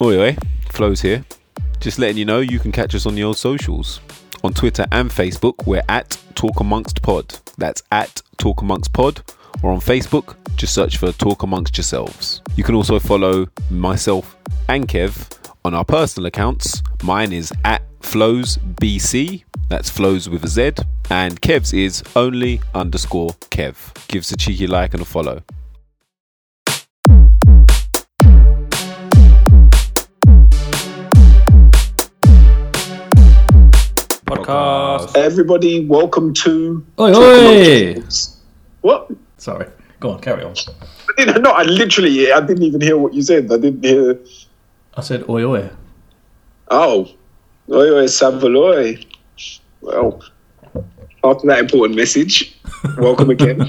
Oi, oi, Flows here. Just letting you know you can catch us on the old socials. On Twitter and Facebook, we're at Talk Amongst Pod. That's at Talk Amongst Pod. Or on Facebook, just search for Talk Amongst Yourselves. You can also follow myself and Kev on our personal accounts. Mine is at Flows BC. That's Flows with a Z. And Kev's is only underscore Kev. Give us a cheeky like and a follow. Podcast. Everybody, welcome to. Oi, oi. What? Sorry. Go on, carry on. I didn't, no, I literally, I didn't even hear what you said. I didn't hear. I said oi oi. Oh, oi, oi, Savaloy. Well, after that important message, welcome again to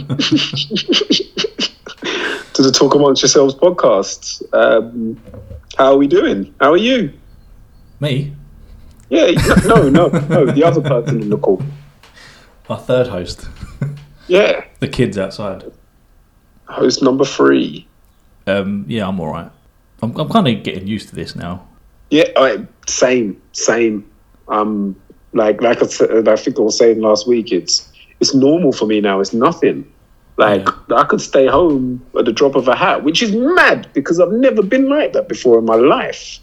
the Talk Amongst Yourselves podcast. Um, how are we doing? How are you? Me, Yeah, no, no, no, the other person in the call. our third host. Yeah, the kids outside. host number three. Um, yeah, I'm all right. I'm, I'm kind of getting used to this now. Yeah, I, same, same. Um, like like I, said, I think I was saying last week, it's it's normal for me now. It's nothing. Like I could stay home at the drop of a hat, which is mad because I've never been like that before in my life.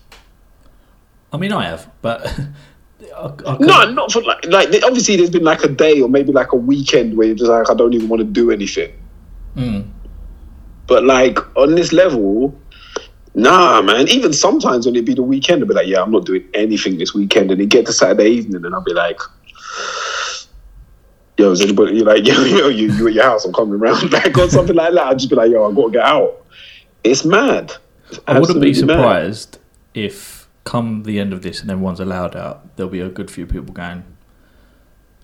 I mean, I have, but I, I No, not for like like obviously there's been like a day or maybe like a weekend where you're just like I don't even want to do anything. Mm. But like on this level, nah, man. Even sometimes when it'd be the weekend, I'd be like, yeah, I'm not doing anything this weekend. And it get to Saturday evening, and I'll be like, yo, is anybody you're like, yo, yo, you, you at your house? I'm coming around, like or something like that. I'd just be like, yo, I gotta get out. It's mad. It's I wouldn't be absolutely mad. surprised if, come the end of this and everyone's allowed out, there'll be a good few people going.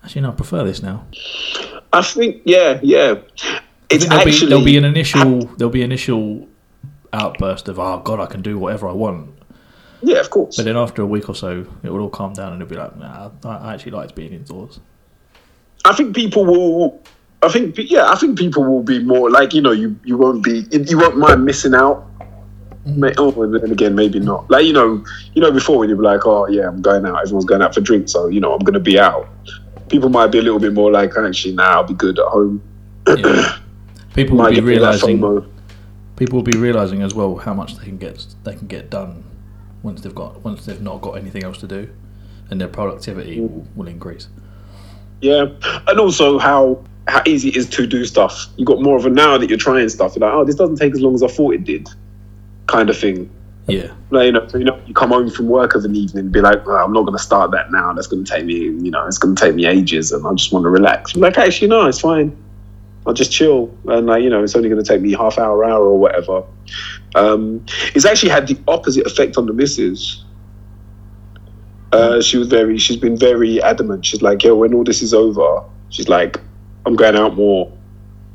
Actually, no, I prefer this now. I think, yeah, yeah. It's there'll, actually be, there'll be an initial there'll be an initial outburst of oh god I can do whatever I want yeah, of course. but then after a week or so it will all calm down and it'll be like nah I I actually liked being indoors I think people will. I think yeah, I think people will be more like you know you you won't be you won't mind missing out. May, oh, and then again, maybe not. Like you know, you know before when you were like, oh yeah, I'm going out. Everyone's going out for drinks, so you know I'm going to be out. People might be a little bit more like, actually, now nah, I'll be good at home. yeah. people will Might be realizing people will be realizing as well how much they can get they can get done once they've got once they've not got anything else to do and their productivity mm. will, will increase Yeah, and also how how easy it is to do stuff. You got more of a now that you're trying stuff. You're like, oh, this doesn't take as long as I thought it did, kind of thing. yeah Like, you know, so, you know, you come home from work of an evening and be like, well, I'm not going to start that now. That's going to take me, you know, it's going to take me ages, and I just want to relax. You're like, actually, no, it's fine. I'll just chill, and like, you know, it's only going to take me half hour, hour, or whatever. Um, it's actually had the opposite effect on the missus. Uh, she was very, she's been very adamant. She's like, yo, when all this is over, she's like, I'm going out more,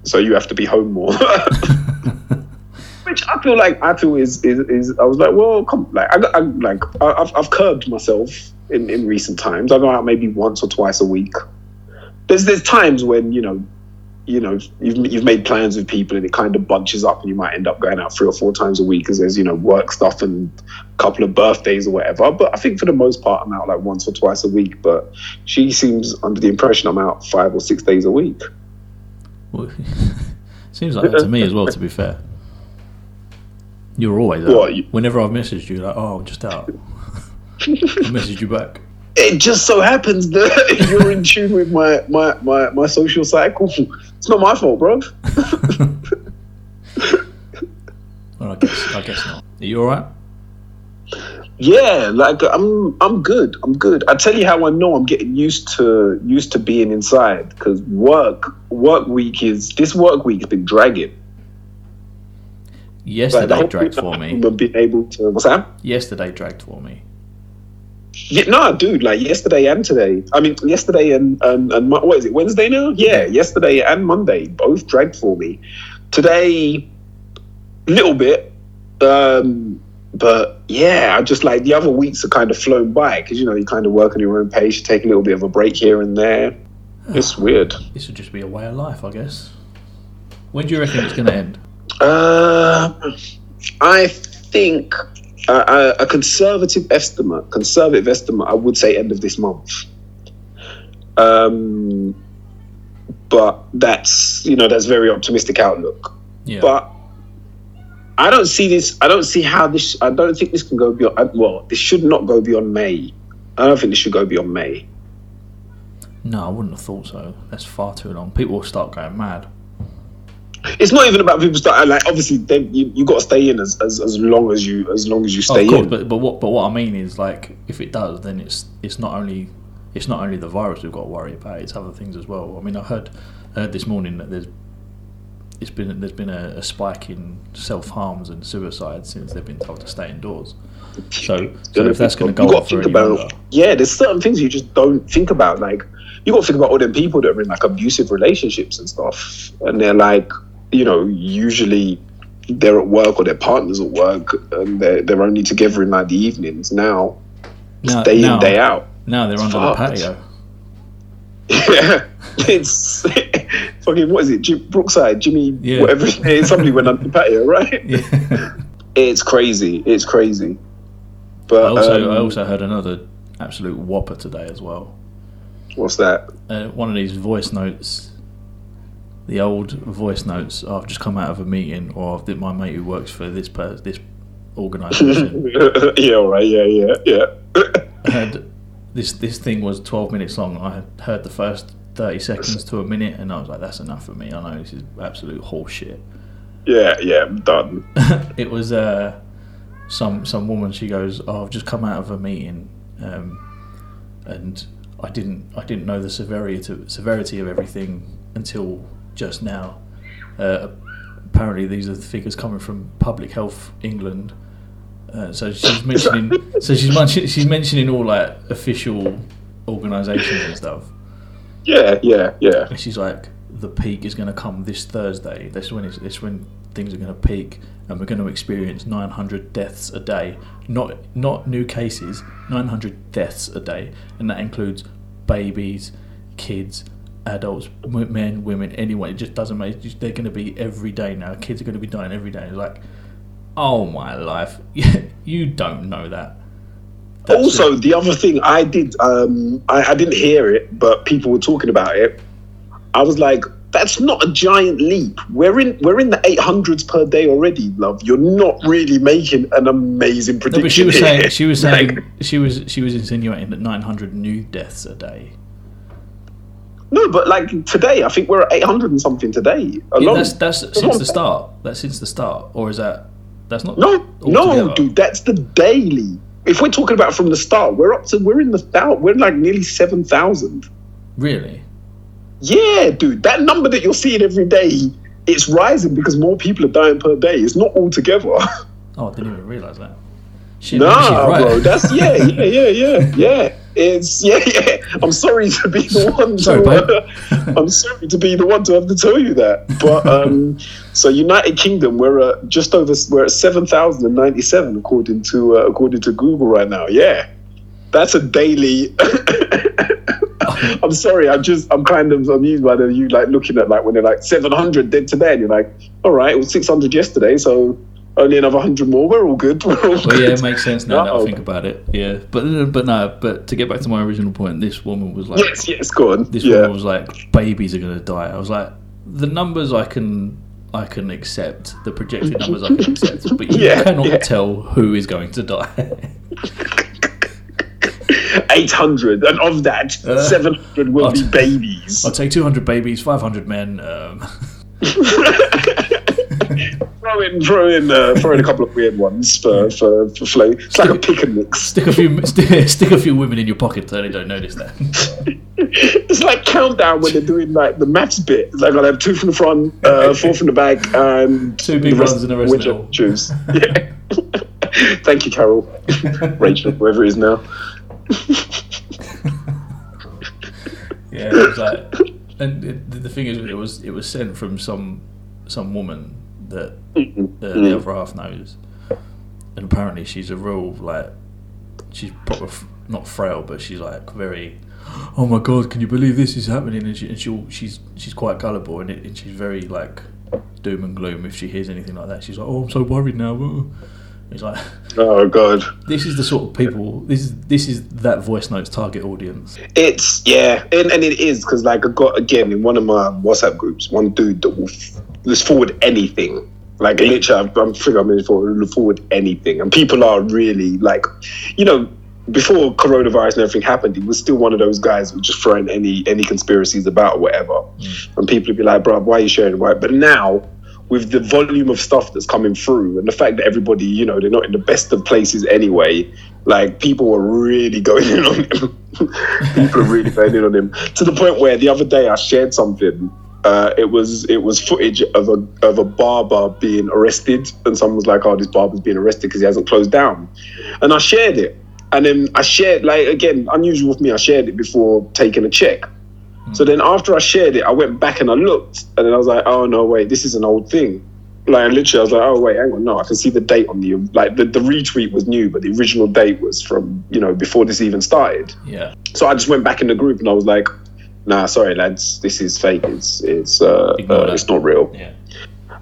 so you have to be home more. which I feel like I feel is is, is I was like, well, come, like I, I like I, I've I've curbed myself in in recent times. I go out maybe once or twice a week. There's there's times when you know, you know, you've you've made plans with people and it kind of bunches up and you might end up going out three or four times a week because there's you know work stuff and a couple of birthdays or whatever. But I think for the most part I'm out like once or twice a week. But she seems under the impression I'm out five or six days a week. well, seems like that to me as well to be fair you're always out What, you- whenever I've messaged you like oh I'm just out I messaged you back it just so happens that you're in tune with my, my, my, my social cycle. It's not my fault, bro. well I guess I guess not are you alright Yeah, like I'm I'm good. I'm good. I tell you how I know I'm getting used to used to being inside because work work week is this work week has been dragging. Yesterday dragged for me I've been able to what's that? yesterday dragged for me Yeah, no, dude. Like yesterday and today. I mean, yesterday and and, and what is it? Wednesday now? Yeah, yesterday and Monday both dragged for me. Today, little bit, um, but yeah, I just like the other weeks are kind of flown by because you know you kind of work on your own pace. You take a little bit of a break here and there. It's weird. this would just be a way of life I guess when do you reckon it's going to end Uh, I think a, a conservative estimate, conservative estimate, I would say end of this month. Um, but that's you know that's very optimistic outlook. Yeah. But I don't see this. I don't see how this. I don't think this can go beyond. uh, Well, this should not go beyond May. I don't think this should go beyond May. no, I wouldn't have thought so. That's far too long. People will start going mad. It's not even about people starting like. Obviously, they, you you got to stay in as, as as long as you as long as you Oh, stay of course, in. but but what but what I mean is like if it does, then it's it's not only it's not only the virus we've got to worry about; it's other things as well. I mean, I heard I heard this morning that there's it's been there's been a, a spike in self harms and suicides since they've been told to stay indoors. So, so if that's going to go on for any about longer, yeah. There's certain things you just don't think about. Like you got to think about all them people that are in like abusive relationships and stuff, and they're like, you know, usually they're at work or their partners at work, and they're they're only together in like the evenings now, now, day now, in day out. now they're under Fucked. the patio. Yeah, it's fucking what is it? Jim, Brookside, Jimmy, Yeah. whatever. Somebody went under the patio, right? Yeah. It's crazy. It's crazy. But I also um, I also heard another absolute whopper today as well. what's that? uh, one of these voice notes, the old voice notes. I've just come out of a meeting, or I've my mate who works for this per- this organisation. yeah, all right. Yeah, yeah, yeah. had this this thing was twelve minutes long. I had heard the first thirty seconds to a minute, and I was like, "That's enough for me." I know this is absolute horseshit. yeah, yeah. I'm done. it was uh, some some woman. She goes, "Oh, I've just come out of a meeting, um, and I didn't I didn't know the severity to, severity of everything until just now. Uh, apparently, these are the figures coming from Public Health England. Uh, so she's mentioning so she's mentioning she's mentioning all like official organisations and stuff. Yeah, yeah, yeah. And she's like, the peak is going to come this Thursday. That's when it's, it's when things are going to peak, and we're going to experience 900 deaths a day. Not not new cases, 900 deaths a day, and that includes babies, kids, adults, men, women, anyone. It just doesn't make. just- They're going to be every day now. Kids are going to be dying every day. It's like, oh my life, you don't know that. That's also, it. the other thing I did, um, I, I didn't hear it, but people were talking about it. I was like, that's not a giant leap. We're in we're in the eight hundreds per day already, love. You're not really making an amazing No, prediction. but she was here. saying she was saying Like, she was she was insinuating that 900 new deaths a day. No, but like today, I think we're at eight hundred and something today. Yeah, Alone. that's that's since the start. That's since the start, or is that that's not? No, no, dude, that's the daily. If we're talking about from the start, we're up to we're in the thou- we're like nearly seven thousand. Really? Yeah, dude, that number that you're seeing every day, it's rising because more people are dying per day. It's not all together. Oh, I didn't even realize that. Shit, maybe she's nah, right. bro, that's yeah, yeah, yeah, yeah, yeah. It's yeah, yeah. I'm sorry to be the one to. babe. Uh, I'm sorry to be the one to have to tell you that. But um, so United Kingdom, we're at just over. We're at seven thousand and ninety-seven according to uh, according to Google right now. Yeah, that's a daily. I'm sorry. I'm just. I'm kind of amused by the you like looking at like when they're like 700 dead today, and you're like, all right, it was 600 yesterday, so only another 100 more. We're all good. We're all Well, good. yeah, it makes sense now that I No. think about it. Yeah, but but no, but to get back to my original point, this woman was like, Yes, yes, go on. this yeah. woman was like, babies are going to die. I was like, the numbers I can I can accept, the projected numbers I can accept, but you Yeah, cannot yeah. tell who is going to die. 800, and of that, Uh, 700 will I'll be t- babies. I'll take 200 babies, 500 men. Um, throw in, throw in, uh, throw in a couple of weird ones for for, for flow. It's like a pick and mix. stick a few stick, stick a few women in your pocket so they don't notice that. It's like countdown when they're doing like the maths bit. Like I have two from the front, uh, four from the back, and Two big rest- ones the rest. Choose. Yeah. Thank you, Carol, Rachel, whoever it is now. Yeah, it was like, and it, the thing is, it was it was sent from some some woman that uh, the other half knows, and apparently she's a real like, she's proper f- not frail, but she's like very. Oh my god! Can you believe this is happening? And, she, and she'll, she's she's quite gullible, and, it, and she's very like doom and gloom if she hears anything like that. She's like, "Oh, I'm so worried now," It's like Oh god, this is the sort of people. This is this is that voice notes target audience. it's yeah, and, and it is because like I got again in one of my WhatsApp groups, one dude that will f- just forward anything. Like literally, I'm, I'm figuring I'm in for forward anything, and people are really like, you know, before coronavirus and everything happened, he was still one of those guys who just throwing any any conspiracies about or whatever, mm. and people would be like, "Bro, why are you sharing?" Right, but now with the volume of stuff that's coming through and the fact that everybody, you know, they're not in the best of places anyway, like people are really going in on him. people are really going in on him to the point where the other day I shared something. Uh, it was it was footage of a of a barber being arrested, and someone was like, "Oh, this barber's being arrested because he hasn't closed down," and I shared it, and then I shared like again unusual with me. I shared it before taking a check, so then after I shared it, I went back and I looked, and then I was like, oh no, wait, this is an old thing. Like literally, I was like, oh wait, hang on, no, I can see the date on the like the, the retweet was new, but the original date was from you know before this even started. Yeah, So I just went back in the group and I was like, nah, sorry lads, this is fake. It's it's uh, uh it's not real. yeah.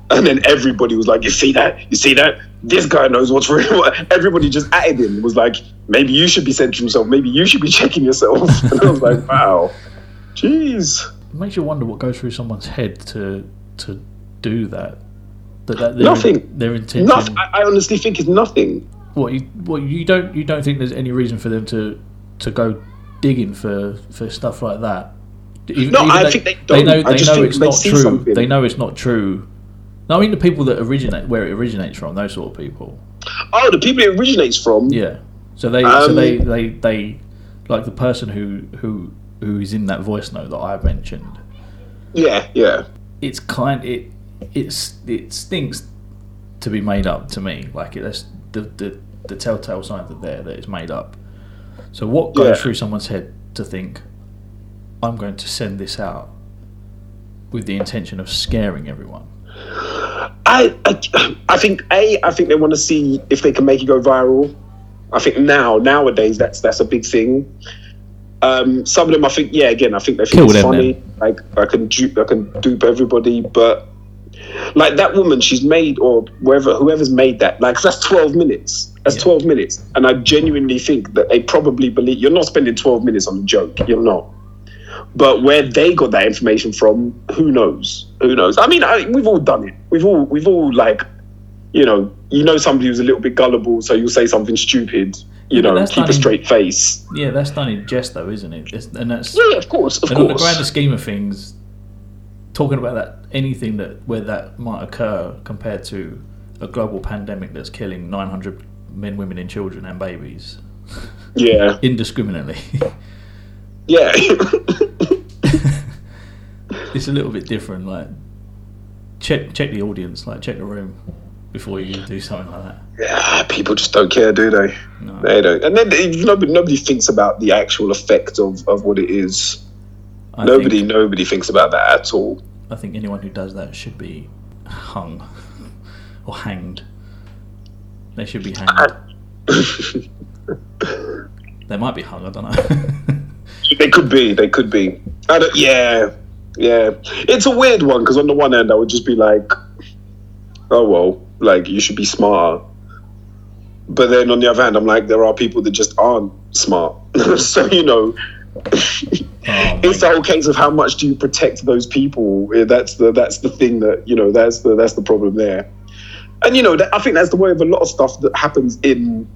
And then everybody was like, you see that? You see that? This guy knows what's real. Everybody just added him. Was like, maybe you should be censoring yourself. Maybe you should be checking yourself. And I was like, wow, jeez. It makes you wonder what goes through someone's head to to do that. That, that Nothing. Their intention. Nothing. I, honestly think it's nothing. What you what you don't you don't think there's any reason for them to to go digging for for stuff like that? Even, No, I though think they don't. know I they know it's they not true. something. They know it's not true. No, I mean the people that originate where it originates from. Those sort of people. Oh, the people it originates from. Yeah. So they so Um, they, they they like the person who who who is in that voice note that I mentioned. Yeah, yeah. It's kind it it's it stinks to be made up to me. Like it, that's the the the telltale signs are there that it's made up. So what goes Yeah. through someone's head to think I'm going to send this out with the intention of scaring everyone? I, I, I think a. I think they want to see if they can make it go viral. I think now nowadays that's that's a big thing. Um, some of them, I think, yeah. Again, I think they think Kill it's them, funny. Like I can dupe, I can dupe everybody, but like that woman, she's made or whoever whoever's made that. Like that's twelve minutes. That's Yeah. twelve minutes, and I genuinely think that they probably believe you're not spending twelve minutes on a joke. You're not. But where they got that information from, who knows? Who knows? I mean, I, we've all done it. We've all, we've all like, you know, you know somebody who's a little bit gullible, so you'll say something stupid. You Yeah, know, keep a in- straight face. Yeah, that's done in jest though, isn't it? It's, and that's Yeah, of course, of and on the course. grander scheme of things, talking about that anything that where that might occur compared to a global pandemic that's killing 900 men, women, and children and babies Yeah, indiscriminately. yeah. it's a little bit different. Like check check the audience, like check the room before you do something like that. yeah, people just don't care, do they? No. They don't. And then they- nobody, nobody thinks about the actual effect of, of what it is. I nobody, Think, nobody thinks about that at all. I think anyone who does that should be hung or hanged. They should be hanged. They might be hung. I don't know. They could be. They could be. I don't, yeah, yeah. It's a weird one because on the one hand, I would just be like, "Oh well, like you should be smarter." But then on the other hand, I'm like, there are people that just aren't smart. so you know, Oh, it's the whole case of how much do you protect those people. That's the that's the thing that you know. That's the that's the problem there. And you know, that, I think that's the way of a lot of stuff that happens in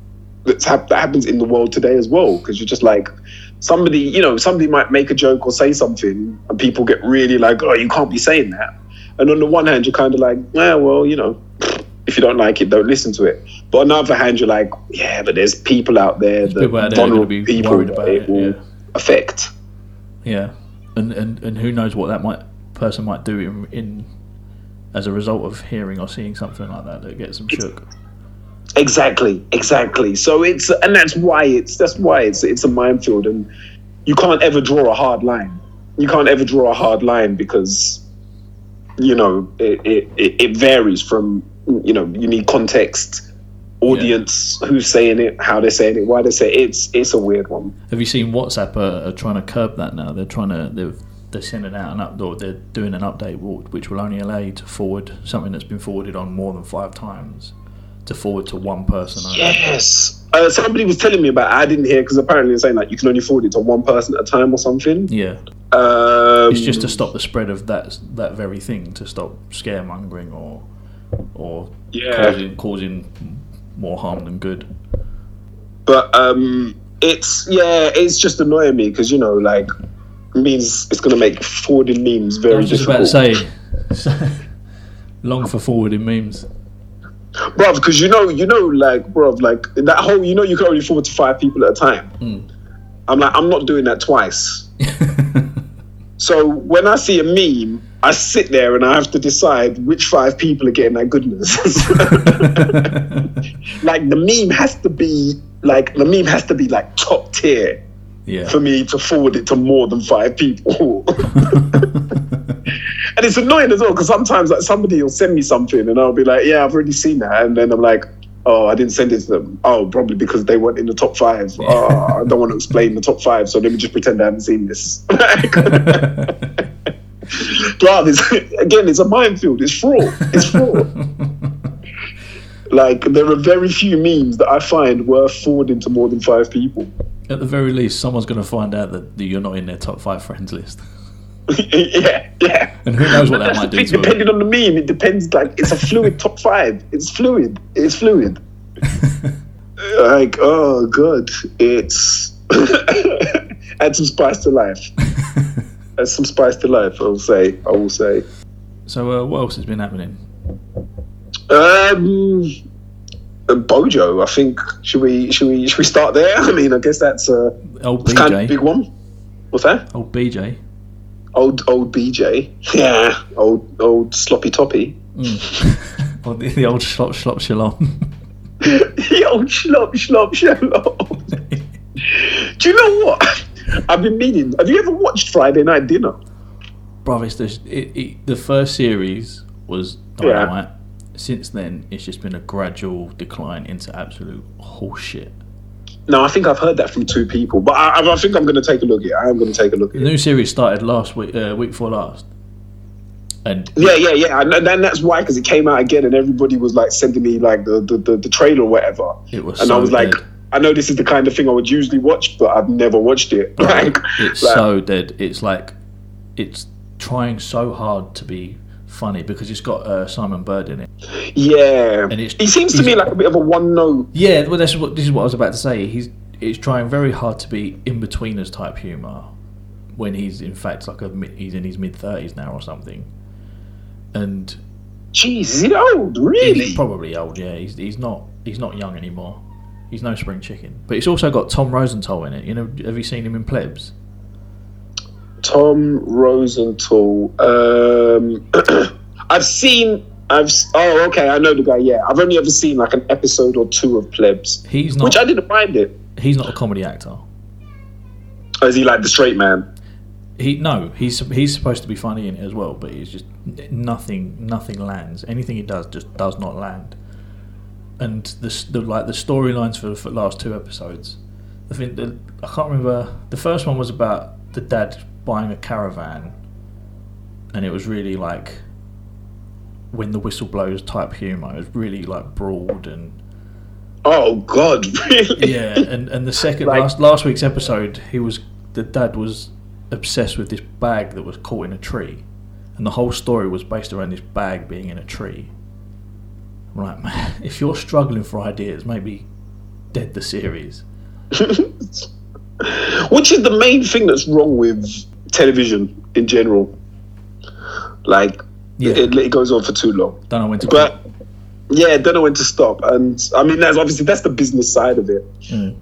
that's hap- that happens in the world today as well. Because you're just like somebody, you know, somebody might make a joke or say something, and people get really like, "Oh, you can't be saying that." And on the one hand, you're kind of like, "Yeah, well, you know, if you don't like it, don't listen to it." But on the other hand, you're like, "Yeah, but there's people out there that people out there vulnerable be people worried that it it, will yeah. affect." Yeah, and, and and who knows what that might person might do in, in as a result of hearing or seeing something like that that gets them shook. Exactly, exactly. So it's and that's why it's that's why it's it's a minefield, and you can't ever draw a hard line. You can't ever draw a hard line because you know it, it it varies from you know you need context, audience, who's saying it, how they're saying it, why they say it. it's it's a weird one. Have you seen WhatsApp are, are trying to curb that now? They're trying to they've they're sending out an up or they're doing an update which will only allow you to forward something that's been forwarded on more than five times. to forward to one person. only. Yes. Uh, somebody was telling me about. It. I didn't hear because apparently they're saying like you can only forward it to one person at a time or something. Yeah, Um, it's just to stop the spread of that that very thing, to stop scaremongering or or Yeah. causing, causing more harm than good. but um, it's yeah, it's just annoying me because you know like it means it's gonna make forwarding memes very I was just difficult. about to say, long for forwarding memes. bruv, because you know, you know, like, bruv, like that whole, you know, you can only forward to five people at a time. Hmm. I'm like, I'm not doing that twice. so when I see a meme, I sit there and I have to decide which five people are getting that goodness. like the meme has to be like the meme has to be like top tier Yeah. for me to forward it to more than five people. and it's annoying as well because sometimes like somebody will send me something and I'll be like, yeah, I've already seen that, and then I'm like, oh, I didn't send it to them. Oh, probably because they weren't in the top five. Oh, I don't want to explain the top five, so let me just pretend I haven't seen this. Bruv, it's, again, it's a minefield. It's fraud. It's fraud. like there are very few memes that I find worth forwarding to more than five people. At the very least, someone's going to find out that you're not in their top five friends list. yeah, yeah. And who knows what that might do thing, to them. Depending on the meme, it depends. Like it's a fluid top five. It's fluid. It's fluid. like oh god, it's add some spice to life. Some spice to life. I will say. I will say. So, uh, what else has been happening? Um, uh, Bojo. I think should we should we should we start there? I mean, I guess that's a Old it's kind of big one. What's that? Old BJ. Old old BJ. Yeah, old old sloppy toppy. Or the, the old slop slop shalom. the old schlop schlop shalom. Do you know what? I've been meaning. Have you ever watched Friday Night Dinner? Bro, it's the, it, it, the first series was Yeah. Since then, it's just been a gradual decline into absolute horseshit. No, I think I've heard that from two people, but I, I think I'm going to take a look at it. I am going to take a look at The it. new series started last week, uh, week before last, and Yeah, yeah, yeah. And then that's why, because it came out again, and everybody was like sending me like the the, the, the trailer or whatever. it was. and so I was like, dead. I know this is the kind of thing I would usually watch, but I've never watched it. Like, it's like- so dead. It's like it's trying so hard to be funny because it's got uh, Simon Bird in it. yeah. And it's- he seems to me like a bit of a one note. Yeah, well, that's what this is what I was about to say. He's it's trying very hard to be Inbetweeners type humor when he's in fact like a he's in his mid thirties now or something, and Jeez, is he old? Really? he's probably old. Yeah, he's he's not he's not young anymore. He's no spring chicken. But it's also got Tom Rosenthal in it. You know, have you seen him in Plebs? Tom Rosenthal. Um, I've seen. I've. Oh, okay. I know the guy. Yeah, I've only ever seen like an episode or two of Plebs, He's not. which I didn't mind it. he's not a comedy actor. Or is he like the straight man? He no, he's he's supposed to be funny in it as well, but he's just nothing nothing lands. Anything he does just does not land. And the, the like the storylines for the last two episodes, I think the, I can't remember. The first one was about the dad buying a caravan, and it was really like when the whistle blows type humor. It was really like broad and Oh God, really? yeah. And and the second Like- last last week's episode, he was the dad was obsessed with this bag that was caught in a tree, and the whole story was based around this bag being in a tree. I'm man, if you're struggling for ideas, maybe dead the series. Which is the main thing that's wrong with television in general. Like, Yeah. it, it goes on for too long. Don't know when to. But yeah, don't know when to stop. And I mean, that's obviously that's the business side of it. Mm.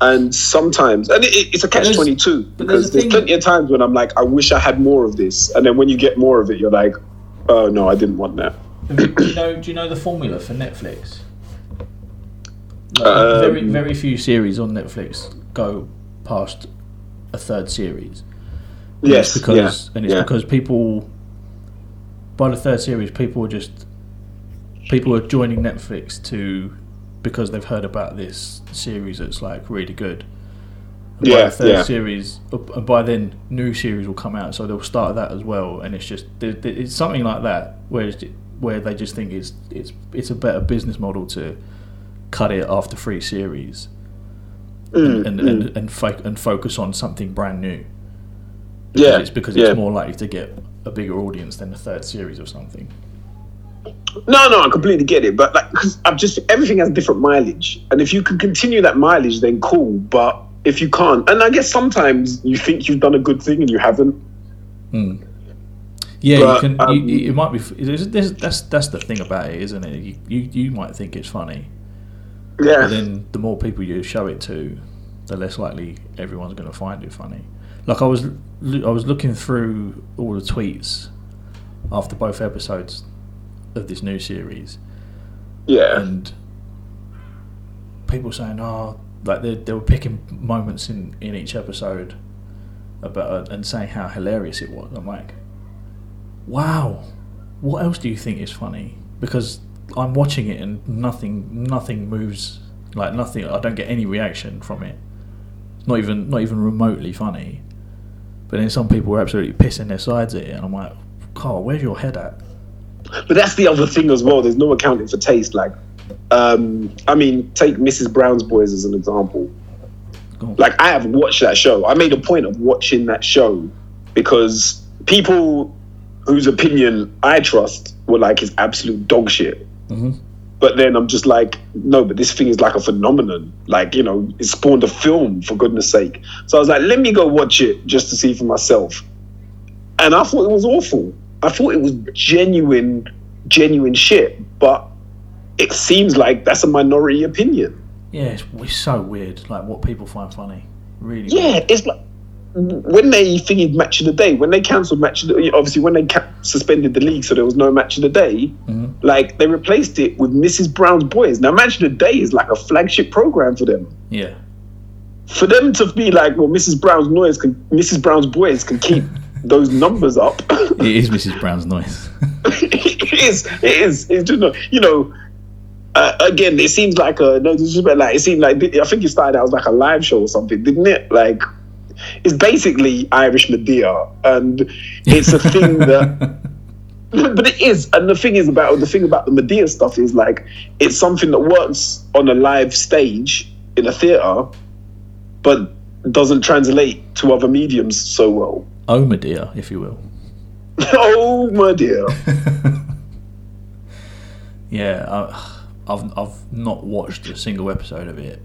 And sometimes, and it, it's a catch twenty two but there's because there's plenty of times when I'm like, I wish I had more of this, and then when you get more of it, you're like, oh no, I didn't want that. Do you know? Do you know the formula for Netflix? Like, Um, very very few series on Netflix go past a third series. And Yes, because yeah, and it's yeah. because people by the third series people are just people are joining Netflix to because they've heard about this series that's like really good. And by Yeah, the third yeah. series, uh, and by then new series will come out, so they'll start that as well. And it's just it's something like that where it's, where they just think it's it's it's a better business model to cut it after three series Mm, and mm. and and, fo- and focus on something brand new. yeah, it's because yeah. it's more likely to get a bigger audience than the third series or something. No, no, I completely get it, but like, because I'm just everything has different mileage, and if you can continue that mileage, then cool. But if you can't, and I guess sometimes you think you've done a good thing and you haven't. Yeah, But, you can. um, you, it might be. That's that's the thing about it, isn't it? You, you you might think it's funny, Yeah, but then the more people you show it to, the less likely everyone's going to find it funny. Like I was, I was looking through all the tweets after both episodes of this new series, yeah, and people saying, "Oh, like they they were picking moments in in each episode about and saying how hilarious it was." I'm like, "Wow, what else do you think is funny?" Because I'm watching it and nothing nothing moves, like nothing. I don't get any reaction from it. Not even not even remotely funny. But then some people are absolutely pissing their sides at it, and I'm like, "Carl, where's your head at?" but that's the other thing as well. There's no accounting for taste. Like, um, I mean, take Mrs. Brown's Boys as an example. Like I have watched that show. I made a point of watching that show because people whose opinion I trust were like his absolute dog shit. Mhm. But then I'm just like, no, but this thing is like a phenomenon. Like, you know, it spawned a film for goodness sake. So I was like, let me go watch it just to see for myself. And I thought it was awful. I thought it was genuine, genuine shit. But it seems like that's a minority opinion. Yeah, it's, it's so weird. Like what people find funny, really. Yeah, it's like when they thingied match of the day, when they cancelled match of the obviously when they ca- suspended the league, so there was no match of the day. Mhm. Like they replaced it with Mrs. Brown's Boys. Now, match of the day is like a flagship program for them. Yeah. For them to be like, well, Mrs. Brown's noise can, Mrs. Brown's Boys can keep those numbers up. It is Mrs. Brown's noise. it is. It is. It's just not. You know. Uh, again, it seems like a no disrespect. Like it seemed like I think it started out as like a live show or something, didn't it? Like it's basically Irish Madea, and it's a thing that. But it is, and the thing is about the thing about the Madea stuff is like it's something that works on a live stage in a theater, but doesn't translate to other mediums so well. oh, Madea, if you will. oh my dear! Yeah, I, I've I've not watched a single episode of it,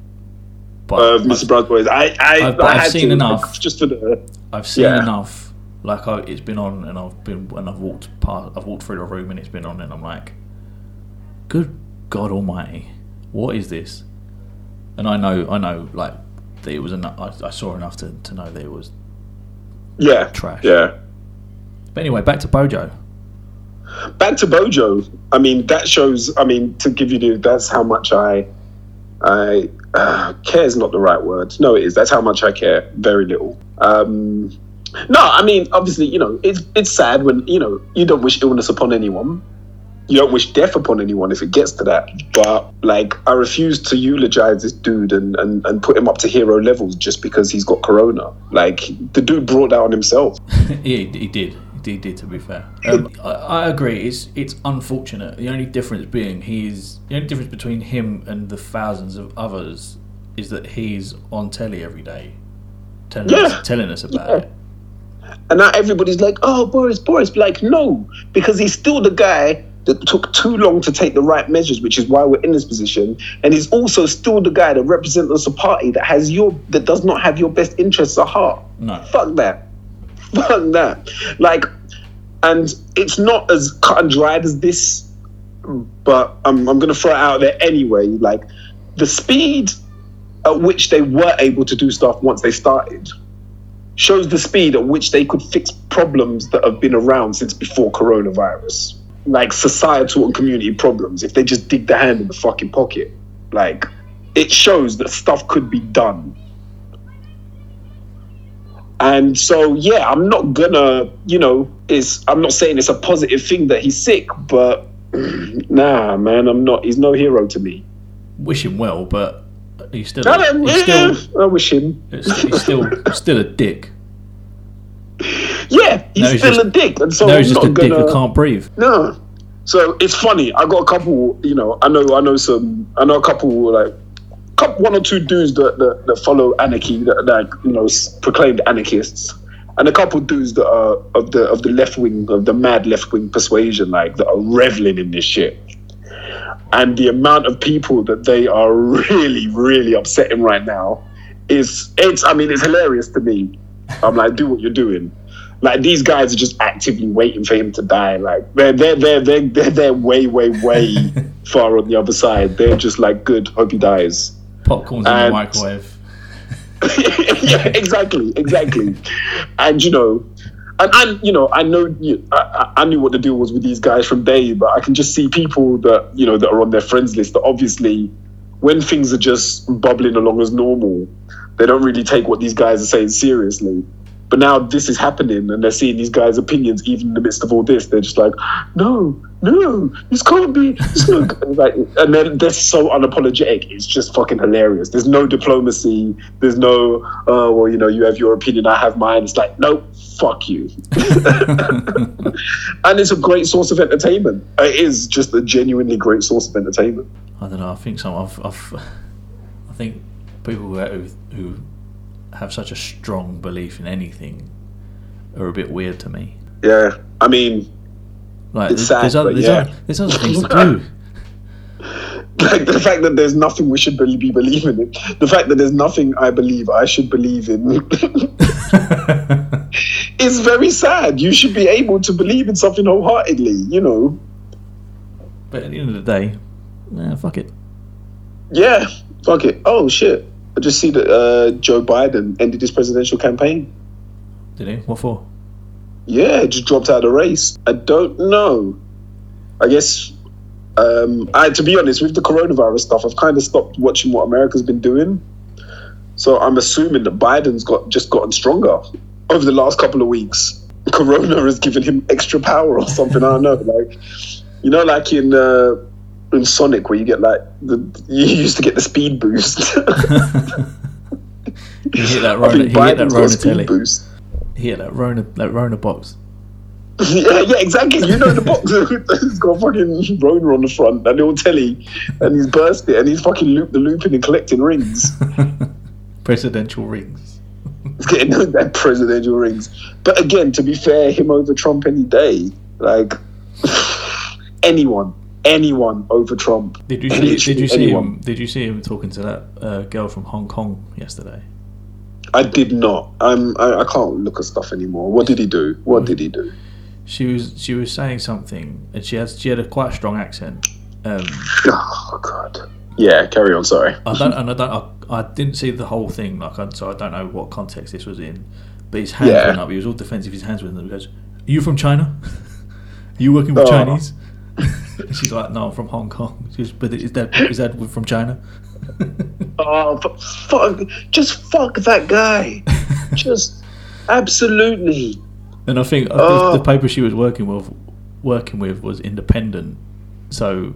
but uh, Mr. Boys. I, I, I've- I I've had seen to, enough. just for the. I've seen Yeah. enough. Like I, it's been on, and I've been and I've walked past, I've walked through the room, and it's been on, and I'm like, good God Almighty, what is this? And I know, I know, like that it was enough. I, I saw enough to, to know that it was. Yeah, Trash. Yeah. But anyway, back to Bojo. Back to Bojo. I mean, that shows. I mean, to give you the, that's how much I, I uh, care is not the right word. No, it is. That's how much I care. Very little. Um, no, I mean, obviously, you know, it's it's sad when you know you don't wish illness upon anyone. You don't wish death upon anyone if it gets to that. But like, I refuse to eulogize this dude and, and, and put him up to hero levels just because he's got corona. Like, the dude brought that on himself. he, he did. He did. To be fair, um, I, I agree. It's it's unfortunate. The only difference being he's the only difference between him and the thousands of others is that he's on telly every day, telling Yeah. us, telling us about Yeah. it. And now everybody's like, oh, Boris, Boris. Like, no, because he's still the guy that took too long to take the right measures, which is why we're in this position. And he's also still the guy that represents a party that has your that does not have your best interests at heart. No. Fuck that. Fuck that. Like, and it's not as cut and dried as this, but I'm, I'm going to throw it out there anyway. Like, the speed at which they were able to do stuff once they started shows the speed at which they could fix problems that have been around since before coronavirus, like societal and community problems. If they just dig their hand in the fucking pocket, like it shows that stuff could be done. And so, yeah, I'm not gonna, you know, it's I'm not saying it's a positive thing that he's sick, but nah, man, I'm not. He's no hero to me. Wish him well, but he's still I, he's still I wish him. he's still still a dick. Yeah, he's he's still just- a dick, and so no, I'm he's just not a dick gonna. who can't breathe. No, So it's funny. I got a couple. You know, I know. I know some. I know a couple like. Couple, one or two dudes that, that, that follow anarchy that, that you know proclaimed anarchists, and a couple dudes that are of the of the left wing of the mad left wing persuasion, like that are reveling in this shit. And the amount of people that they are really, really upsetting right now is it's. I mean, it's hilarious to me. I'm like, do what you're doing. Like these guys are just actively waiting for him to die. Like they're they're they're they're they're, they're way way way far on the other side. They're just like, good, hope he dies. Popcorn's in the microwave. yeah, exactly, exactly. And you know, and, and you know, I know you, I, I I knew what the deal was with these guys from day, but I can just see people that you know that are on their friends list that obviously, when things are just bubbling along as normal, they don't really take what these guys are saying seriously. But now this is happening, and they're seeing these guys' opinions even in the midst of all this. They're just like, no, no, this can't be. This no, like, and then they're so unapologetic. It's just fucking hilarious. There's no diplomacy. There's no, oh well, you know, you have your opinion, I have mine. It's like, no, fuck you. and it's a great source of entertainment. It is just a genuinely great source of entertainment. I don't know. I think some. I've, I've, I think people who who have such a strong belief in anything are a bit weird to me. Yeah, I mean, Like It's there's, sad, there's, other, there's, yeah. other, there's other things to do. like the fact that there's nothing we should be believing in. The fact that there's nothing I believe I should believe in is very sad. You should be able to believe in something wholeheartedly, you know. but at the end of the day, nah, fuck it. Yeah, fuck it. Oh shit. I just see that uh, Joe Biden ended his presidential campaign. Did he? What for? Yeah, just dropped out of the race. I don't know. I guess um, I to be honest, with the coronavirus stuff, I've kind of stopped watching what America's been doing. So I'm assuming that Biden's got just gotten stronger over the last couple of weeks. Corona has given him extra power or something. I don't know. Like you know, like in uh, in Sonic where you get like the you used to get the speed boost. He hit that Rona. He hit that Biden's got a Rona speed telly. boost. He hit that Rona. That Rona box. Yeah, yeah, exactly. You know the box he's got fucking Rona on the front, and little telly, and he's burst it, and he's fucking loop the looping and collecting rings. Presidential rings. He's getting that presidential rings. But again, to be fair, him over Trump any day, like anyone, anyone over Trump. Did you see? Did you see anyone. him? Did you see him talking to that uh, girl from Hong Kong yesterday? I did not. I'm. I, I can't look at stuff anymore. What did he do? What did he do? She was she was saying something, and she has she had a quite strong accent. Um, Oh God. Yeah, carry on. Sorry. I don't, and I don't, I, I didn't see the whole thing, like, I- so I don't know what context this was in. But his hands Yeah. went up. He was all defensive. His hands went up. He goes, "Are you from China? Are you working with Oh. Chinese?" And She's like, "No, I'm from Hong Kong." Goes, "But is that is that from China?" Oh, fuck! Just fuck that guy. Just absolutely. And I think Oh. the, the paper she was working with, working with, was independent. So,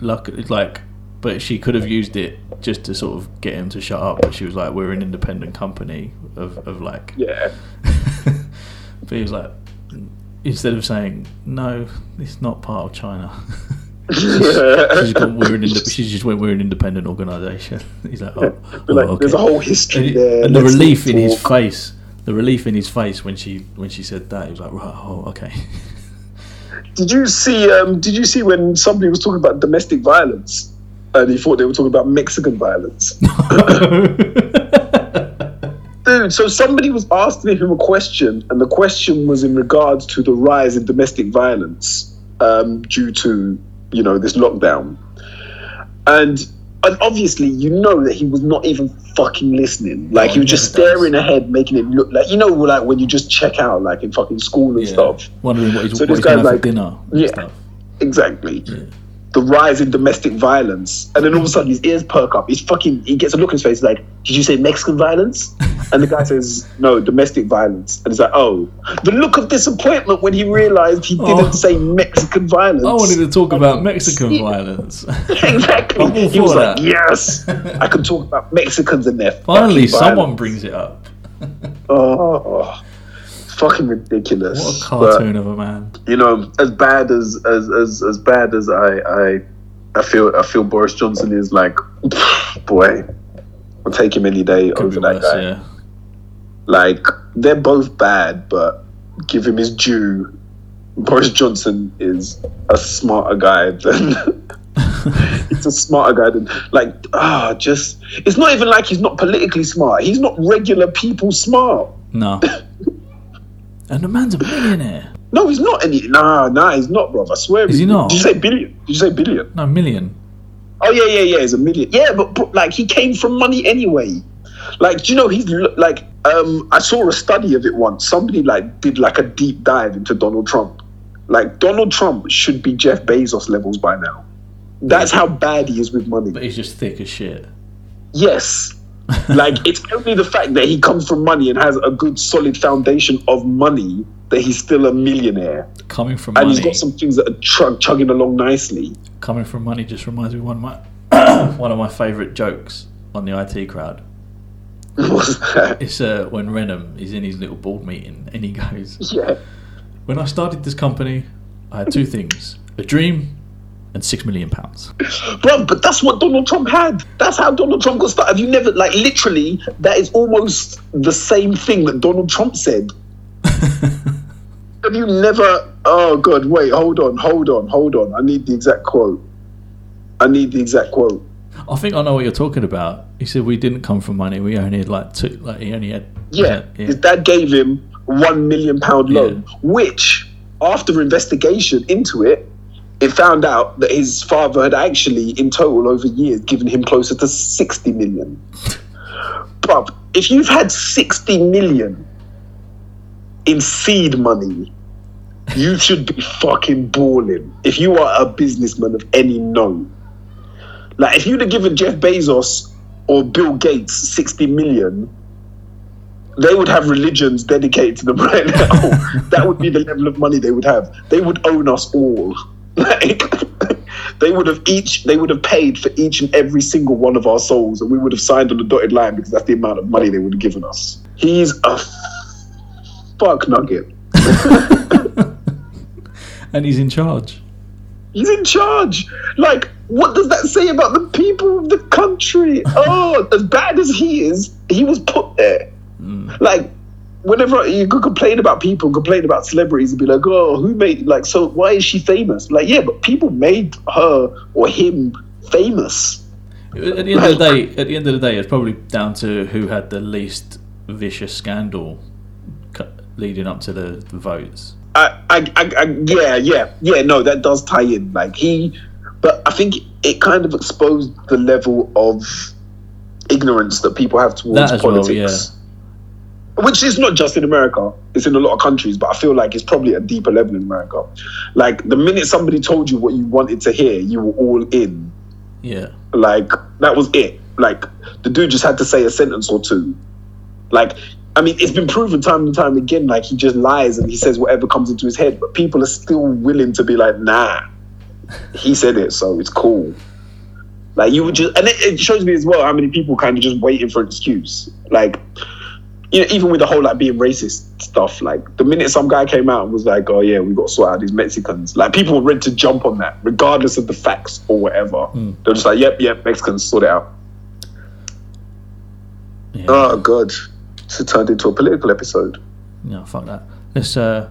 luck, like, but she could have used it just to sort of get him to shut up. But she was like, "We're an independent company of, of like." Yeah. but he was like, instead of saying, "No, it's not part of China." she's gone, we're an she just went, "We're an independent organisation. He's like, "Oh, But, like, oh, There's a whole history And, there. and the Let's relief in his face, the relief in his face when she when she said that, he was like, "Right, oh, okay." Did you see? Um, did you see when somebody was talking about domestic violence, and he thought they were talking about Mexican violence? Dude, so somebody was asking him a question, and the question was in regards to the rise in domestic violence um, due to, you know, this lockdown. And, and obviously, you know that he was not even fucking listening. Like, he was just staring ahead, making it look like, you know, like when you just check out, like in fucking school and Yeah. stuff. Wondering what he's, So what this he's going have for like- dinner. Yeah. stuff. Exactly. Yeah. The rise in domestic violence. And then all of a sudden his ears perk up. He's fucking, he gets a look in his face like, Did you say Mexican violence? And the guy says, No, domestic violence. And he's like, Oh. The look of disappointment when he realized he didn't Oh. say Mexican violence. I wanted to talk about Mexican violence. exactly. I'm all He was for like. Yes. I can talk about Mexicans and their Finally, someone violence." brings it up. Oh, fucking ridiculous. What a But, cartoon of a man. you know, as bad as as as, as bad as I, I I feel I feel Boris Johnson is like, boy, I'll take him any day Could over that worse, guy. yeah. Like they're both bad, but give him his due. Boris Johnson is a smarter guy than he's a smarter guy than like ah just it's not even like he's not politically smart. He's not regular people smart. No. and the man's a millionaire. No, he's not any nah nah he's not, bro. I swear. Is he not? Did you say billion? Did you say billion? No, million. Oh yeah, yeah, yeah. He's a million. Yeah, but bro, like he came from money anyway. Like, do you know he's like um I saw a study of it once. Somebody like did like a deep dive into Donald Trump. Like Donald Trump should be Jeff Bezos levels by now. That's how bad he is with money. But he's just thick as shit. Yes. like it's only the fact that he comes from money and has a good solid foundation of money that he's still a millionaire. Coming from And money. he's got some things that are chug- chugging along nicely. Coming from money just reminds me of one of my one of my favourite jokes on the IT crowd. What's that? It's uh, when Reynholm is in his little board meeting and he goes, Yeah. When I started this company, I had two things a dream and six million pounds. Bro, but that's what Donald Trump had. That's how Donald Trump got started. Have you never, like, literally, that is almost the same thing that Donald Trump said. Have you never? Oh God, wait, hold on, hold on, hold on. I need the exact quote. I need the exact quote. I think I know what you're talking about. He said we didn't come from money. We only had like two. Like he only had. Yeah, yeah. his dad gave him one million pound loan, which, after investigation into it, it found out that his father had actually, in total, over years, given him closer to sixty million. Bruv, if you've had sixty million in seed money, you should be fucking balling. If you are a businessman of any note, like if you'd have given Jeff Bezos or Bill Gates sixty million they would have religions dedicated to them right now. that would be the level of money they would have. They would own us all. Like they would have each they would have paid for each and every single one of our souls, and we would have signed on the dotted line because that's the amount of money they would have given us. He's a fuck nugget. And he's in charge. He's in charge. Like, what does that say about the people of the country? Oh, as bad as he is, he was put there. Mm. Like, whenever you could complain about people, complain about celebrities, and be like, oh, who made, like, so why is she famous? Like, yeah, but people made her or him famous. At the end of the day, at the end of the day, it's probably down to who had the least vicious scandal leading up to the, the votes. I, I, I, yeah, yeah, yeah. No, that does tie in. Like he, but I think it kind of exposed the level of ignorance that people have towards as well, politics. Which is not just in America; it's in a lot of countries. But I feel like it's probably a deeper level in America. Like the minute somebody told you what you wanted to hear, you were all in. Yeah. Like that was it. Like the dude just had to say a sentence or two. Like I mean, it's been proven time and time again. Like he just lies and he says whatever comes into his head, but people are still willing to be like, nah, he said it, so it's cool. Like you would just, and it, it shows me as well how many people kind of just waiting for an excuse. Like, even with the whole like being racist stuff, like the minute some guy came out and was like, "Oh yeah, we got to sort out these Mexicans," like people were ready to jump on that, regardless of the facts or whatever. They're just like, "Yep, yep, Mexicans sort it out." Yeah. Oh god, it's turned into a political episode. No, fuck that. Let's uh,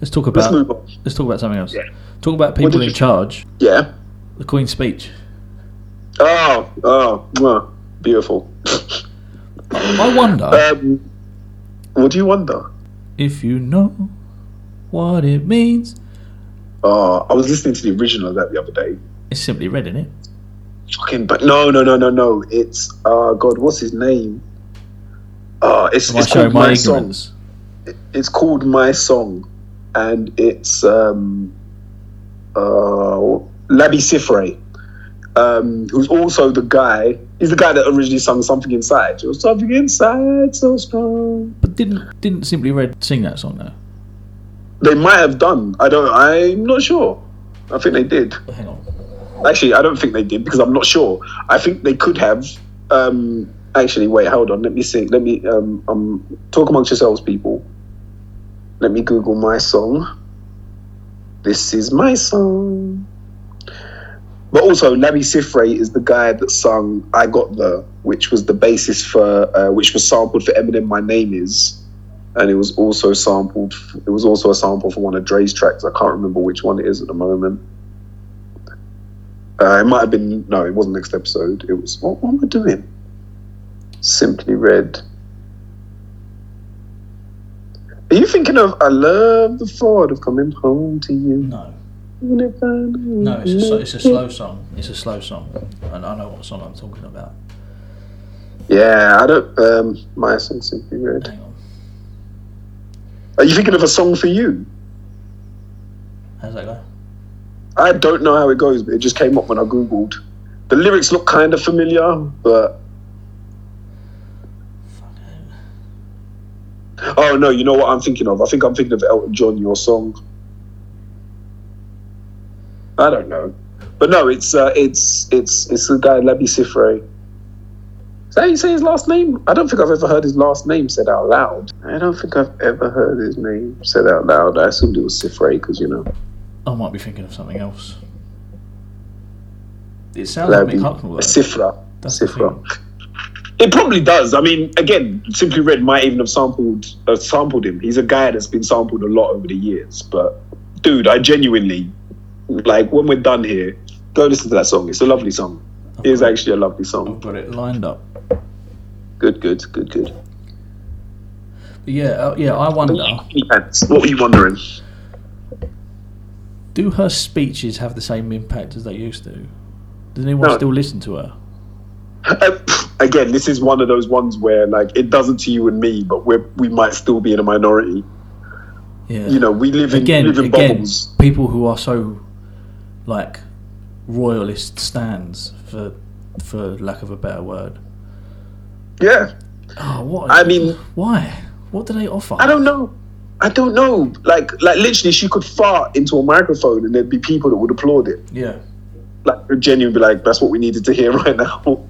let's talk Let's about on. let's talk about something else. Yeah. Talk about people in charge. Yeah. The Queen's speech. Oh, oh, mwah, beautiful. I wonder um, what do you wonder? if you know what it means. Oh, I was listening to the original of that the other day. It's Simply Red in it. Fucking, but no, no, no, no, no. It's uh, God, what's his name? Uh, it's, Am it's called my my song. It's called My Song, and it's um, uh, Labi Siffre, um, who's also the guy. He's the guy that originally sung "Something Inside." You're something inside so strong. But didn't didn't Simply Red sing that song though? They might have done. I don't. I'm not sure. I think they did. Hang on. Actually, I don't think they did because I'm not sure. I think they could have. Um, actually, wait, hold on. Let me see. Let me um, um, talk amongst yourselves, people. Let me Google my song. This is my song. But also, Labi Siffre is the guy that sung "I Got the," which was the basis for, uh, which was sampled for Eminem. My name is, and it was also sampled. It was also a sample for one of Dre's tracks. I can't remember which one it is at the moment. Uh, it might have been no, it wasn't next episode. It was what, what am I doing? Simply Red. Are you thinking of I love the thought of coming home to you? No, no, it's a, it's a slow song. It's a slow song, and I know what song I'm talking about. Yeah, I don't. Um, my song simply red. Hang on, Are you thinking of a song for you? how's that go? I don't know how it goes, but it just came up when I googled. The lyrics look kind of familiar, but oh no, you know what I'm thinking of? I think I'm thinking of Elton John, your song. I don't know, but no, it's uh, it's it's it's the guy Labi Siffre. Is that how you say his last name? I don't think I've ever heard his last name said out loud. I don't think I've ever heard his name said out loud. I assumed it was Siffre because you know. I might be thinking of something else. It sounds like Labi Mick Hucknall. Sifra. That's Sifra. It probably does. I mean, again, Simply Red might even have sampled uh, sampled him. He's a guy that's been sampled a lot over the years. But dude, I genuinely like when we're done here, go listen to that song. It's a lovely song. It is actually a lovely I've song. got it lined up. Good, good, good, good. But yeah, uh, yeah. I wonder. What were you wondering? Do her speeches have the same impact as they used to? Does anyone No. still listen to her? Uh, again, this is one of those ones where like it doesn't to you and me, but we we might still be in a minority. Yeah. You know, we live in again, live in again, bubbles. people who are so like royalist stands for for lack of a better word. Yeah. Oh, what? I mean, why? What do they offer? I don't know. I don't know. Like, like literally, she could fart into a microphone, and there'd be people that would applaud it. Yeah. Like, genuinely, be like, "That's what we needed to hear right now."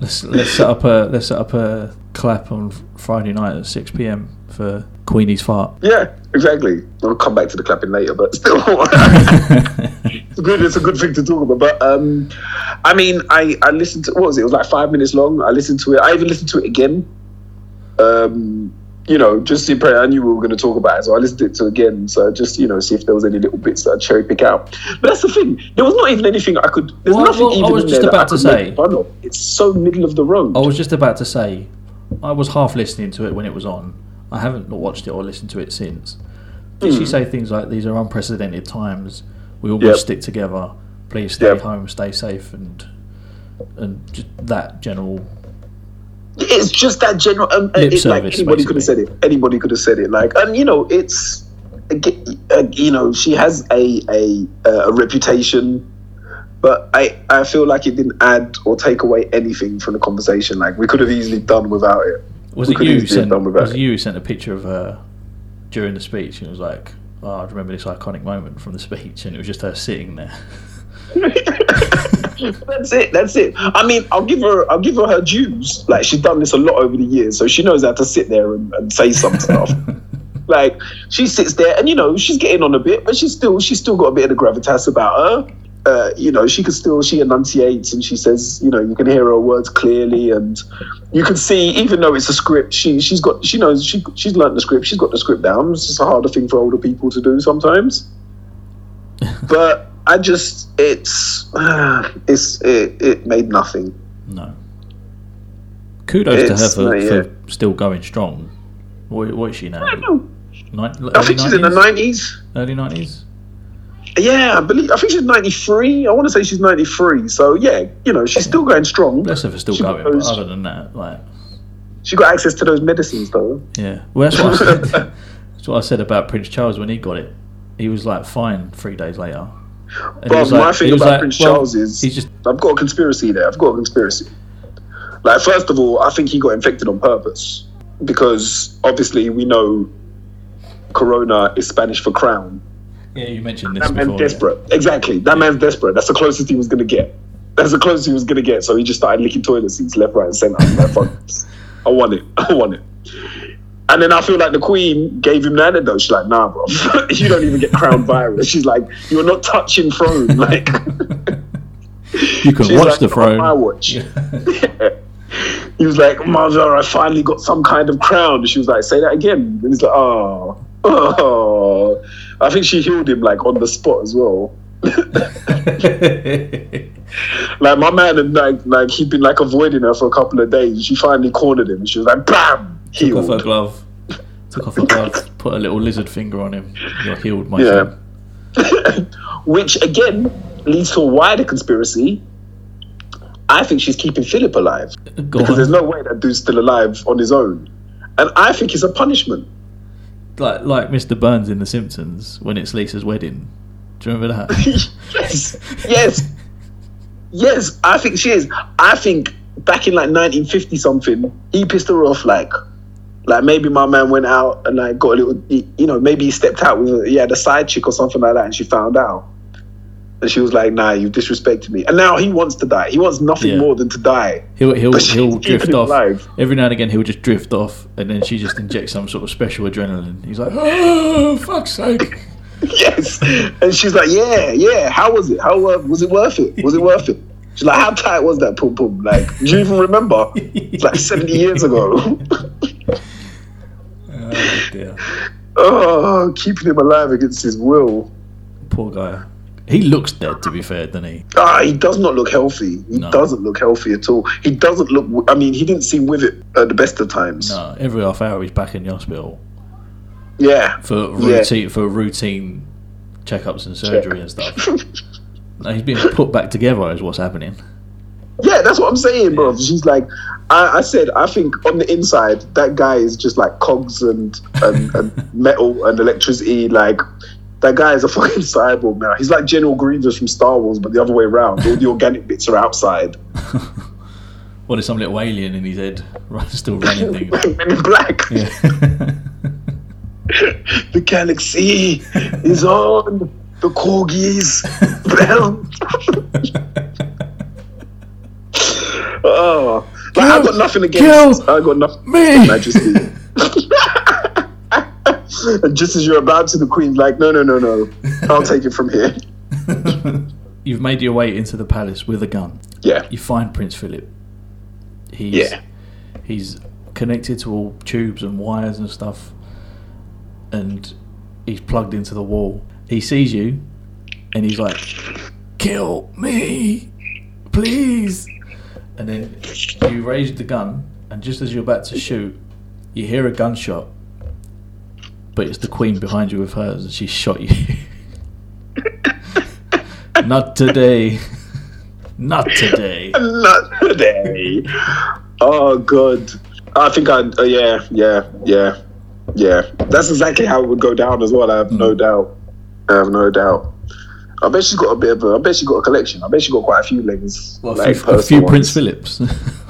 Let's let's set up a let's set up a clap on Friday night at six p.m. for Queenie's fart. yeah, exactly. I'll come back to the clapping later, but still, it's good. It's a good thing to talk about. But um, I mean, I I listened to what was it? It was like five minutes long. I listened to it. I even listened to it again. Um, you know, just to pray. I knew we were going to talk about it, so I listened to it to again. So just you know, see if there was any little bits that I'd cherry pick out. But that's the thing. There was not even anything I could. There's Well, nothing well, I even was in just about I to say- make fun of. It's so middle of the road. I was just about to say, I was half listening to it when it was on. I haven't watched it or listened to it since. Did she say things like, "These are unprecedented times. We all Hmm. Yep. must stick together. Please stay Yep. home, stay safe," and and just that general. It's just that general. Um, Lip it's like anybody could have said it. Anybody could have said it. Like, and you know, it's uh, you know, she has a a a reputation, but I I feel like it didn't add or take away anything from the conversation. Like, we could have easily done without it. Was it you who sent? Was it you who sent a picture of her during the speech? And it was like, "Oh, I remember this iconic moment from the speech," and it was just her sitting there. that's it. That's it. I mean, I'll give her. I'll give her her dues. Like she's done this a lot over the years, so she knows how to sit there and, and say some stuff. like she sits there, and you know she's getting on a bit, but she's still she's still got a bit of the gravitas about her. Uh, you know, she can still she enunciates and she says, you know, you can hear her words clearly, and you can see, even though it's a script, she she's got she knows she she's learned the script, she's got the script down. It's just a harder thing for older people to do sometimes. but I just it's it's it, it made nothing. No. Kudos It's, to her for, uh, yeah. for still going strong. What, what is she now? I don't know. Nin- I think she's in the nineties. Early nineties. Yeah, I believe. I think she's ninety three. I want to say she's ninety three. So yeah, you know, she's still going strong. Bless her for still She going. But goes- other than that, like, She got access to those medicines though. yeah. Well, that's what I said. that's what I said about Prince Charles when he got it. He was like fine three days later. And was my like- thing about like, Prince well, Charles is he's just I've got a conspiracy there. I've got a conspiracy. Like first of all, I think he got infected on purpose because obviously we know Corona is Spanish for crown. Yeah. You mentioned this That man's before. yeah. desperate. Exactly. That man's desperate. That's the closest he was going to get. That's the closest he was going to get. So he just started licking toilet seats left, right, and center. I'm like, fuck. I want it. I want it. And then I feel like the Queen gave him the antidote. She's like, nah, bro, you don't even get crown virus. She's like, you're not touching throne. Like, You can watch like, the "Not on My throne. watch. He was like, mother, I finally got some kind of crown. She was like, say that again. And he's like, oh, oh. I think she healed him like on the spot as well. Like my man had like like he'd been like avoiding her for a couple of days. She finally cornered him. and She was like, "Bam!" Took off her glove. Took off her glove. Put a little lizard finger on him. You're healed, my Yeah. friend. Which again leads to a wider conspiracy. I think she's keeping Philip alive Go because there's no way that dude's still alive on his own, and I think it's a punishment. Like like Mr. Burns in The Simpsons when it's Lisa's wedding. Do you remember that? yes, yes, yes. I think she is. I think back in like 1950 something, he pissed her off. Like, like maybe my man went out and like got a little, you know, maybe he stepped out with, he had a side chick or something like that, and she found out, and she was like, "Nah, you disrespected me." And now he wants to die. He wants nothing Yeah. more than to die. He'll he'll he'll drift off. alive. Every now and again he'll just drift off and then she just injects some sort of special adrenaline. He's like, Oh fuck's sake. yes, and she's like, "Yeah, yeah. How was it? How uh, was it worth it? Was it worth it?" She's like, "How tight was that pum pum? Like, do you even remember? It's like 70 years ago." Oh dear. Oh, keeping him alive against his will. Poor guy. He looks dead to be fair, doesn't he? Ah, he does not look healthy. He No. doesn't look healthy at all. He doesn't look. I mean, he didn't seem with it at the best of times. No, every half hour he's back in the hospital Yeah, for Yeah. routine for routine checkups and surgery and stuff. No, he's being put back together is what's happening. yeah, that's what I'm saying, bro. She's like, I, I said, I think on the inside, that guy is just like cogs and and, and metal and electricity. Like, that guy is a fucking cyborg now. He's like General Grievous from Star Wars, but the other way around. All the organic bits are outside. What is some little alien in his head still running things? Men in Black. Yeah. The galaxy is on the corgis. Oh, but I got nothing against. kill I got nothing. Me! Majesty. And just as you're about to, the queen's like, no, no, no, no. I'll take it from here. You've made your way into the palace with a gun. Yeah, You find Prince Philip. He's yeah. he's connected to all tubes and wires and stuff, and he's plugged into the wall. He sees you, and he's like, "Kill me, please!" And then you raise the gun, and just as you're about to shoot, you hear a gunshot, but it's the Queen behind you with hers, and she shot you. Not today. Not today. Not today. Oh god. I think I. Uh, yeah, yeah, yeah, yeah. That's exactly how it would go down as well. I have no doubt. I have no doubt. I bet she's got a bit of a. I bet she got a collection. I bet she got quite a few legs. Well, a like, few, a few Prince ones. Philips.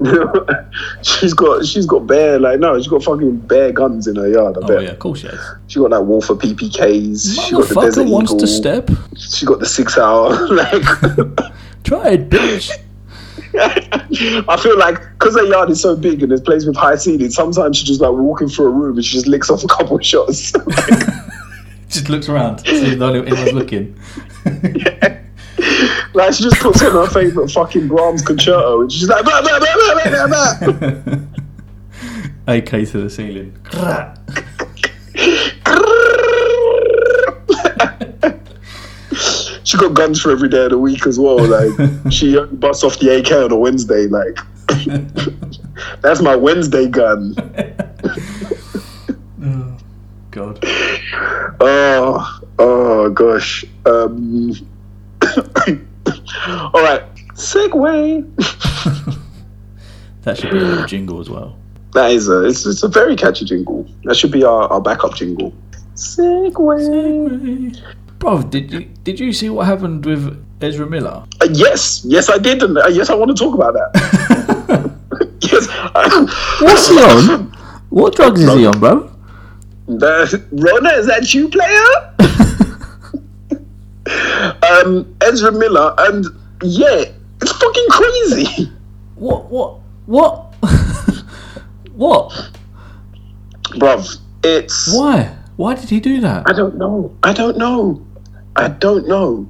she's got. She's got bare. Like no, she's got fucking bare guns in her yard. I oh bet. yeah, of course she has. She got like Walther PPKs. She got the Desert wants Eagle. to step. She got the six hour. Like. Try it, bitch. I feel like because her yard is so big and it's placed with high ceilings, sometimes she just like walking through a room and she just licks off a couple of shots. Just looks around, sees no anyone's looking. Like she just puts on her favourite fucking Brahms concerto and she's like, blah, blah, blah, blah, blah, blah, blah. AK to the ceiling. she got guns for every day of the week as well. Like she only busts off the AK on a Wednesday. Like that's my Wednesday gun. God. Oh, oh gosh. Um, all right, segue. That should be a little jingle as well. That is a it's, it's a very catchy jingle. That should be our, our backup jingle. segue. Bro, did you did you see what happened with Ezra Miller? Uh, yes, yes, I did, and uh, yes, I want to talk about that. yes, I, What's he on? What drugs is he on, bro? The, Rona, is that you, player? um, Ezra Miller, and yeah, it's fucking crazy. What what what? what? bruv, it's Why? Why did he do that? I don't know. I don't know. I don't know.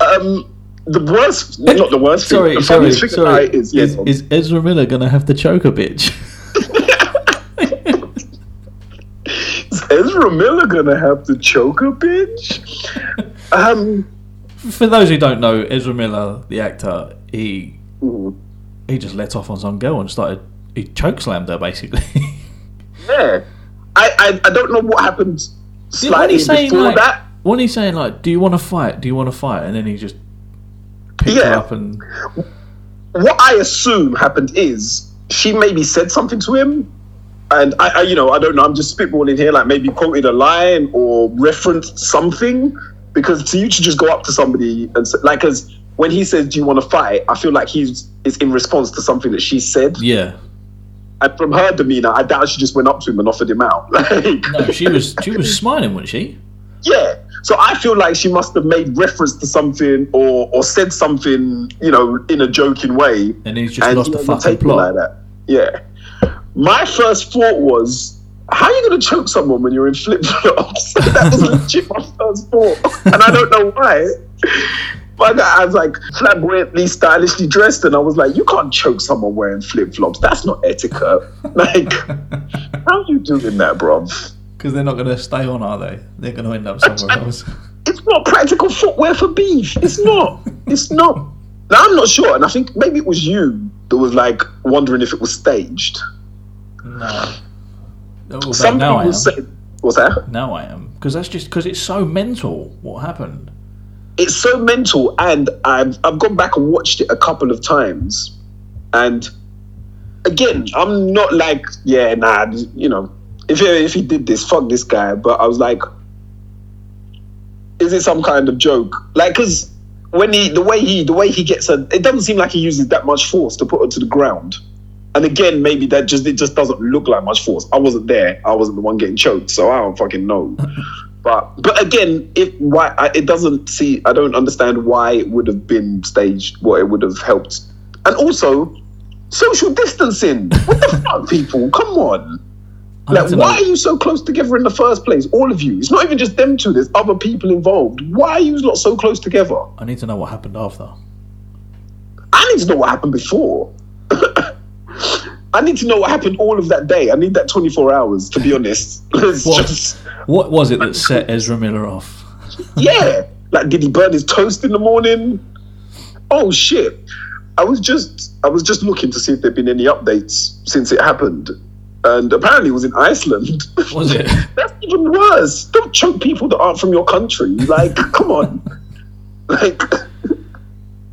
Um, the worst, not the worst thing. Sorry, the sorry, thing sorry. it is, Is, is Ezra Miller gonna have to choke a bitch? is Ezra Miller gonna have to choke a bitch? Um, For those who don't know, Ezra Miller, the actor, he mm, he just let off on some girl and started he choke slammed her basically. yeah, I, I, I don't know what happened when slightly he's saying before like, that. when he's saying like, "Do you want to fight? Do you want to fight?" and then he just picked her up and what I assume happened is she maybe said something to him, and I, I, you know, I don't know. I'm just spitballing here, like maybe quoted a line or referenced something. Because to you to just go up to somebody and say, like, as when he says, "Do you want to fight?" I feel like he's is in response to something that she said, yeah. and from her demeanor, I doubt she just went up to him and offered him out. Like, No, she was she was smiling, wasn't she? yeah. So I feel like she must have made reference to something or or said something, you know, in a joking way, And he's just and lost the fucking plot. like that. Yeah. My first thought was, how are you going to choke someone when you're in flip flops? that was legit my first thought, and I don't know why. But I was like flamboyantly, stylishly dressed, and I was like, you can't choke someone wearing flip flops. That's not etiquette. Like, how are you doing that, bruv? Because they're not going to stay on, are they? They're going to end up somewhere else. It's not practical footwear for beef. It's not. It's not. Now I'm not sure, and I think maybe it was you that was like wondering if it was staged. No. Although Some now I am. people say, "What's that?" Now I am because that's just because it's so mental. What happened? It's so mental, and I've I've gone back and watched it a couple of times, and again, I'm not like, yeah, nah, you know, if he, if he did this, fuck this guy. But I was like, is it some kind of joke? Like, because when he the way he the way he gets her, it doesn't seem like he uses that much force to put her to the ground. And again, maybe that just it just doesn't look like much force. I wasn't there. I wasn't the one getting choked, so I don't fucking know. But but again, if why I, it doesn't see, I don't understand why it would have been staged. What it would have helped, and also social distancing. What the fuck, people? Come on. Like, why are you so close together in the first place? All of you. It's not even just them two. There's other people involved. Why are you not so close together? I need to know what happened after. I need to know what happened before. I need to know what happened all of that day. I need that 24 hours, to be honest. What? just, What was it that set Ezra Miller off? yeah. Like, did he burn his toast in the morning? Oh shit! I was just, I was just looking to see if there'd been any updates since it happened, and apparently it was in Iceland. Was it? That's even worse. Don't choke people that aren't from your country. Like, come on. Like,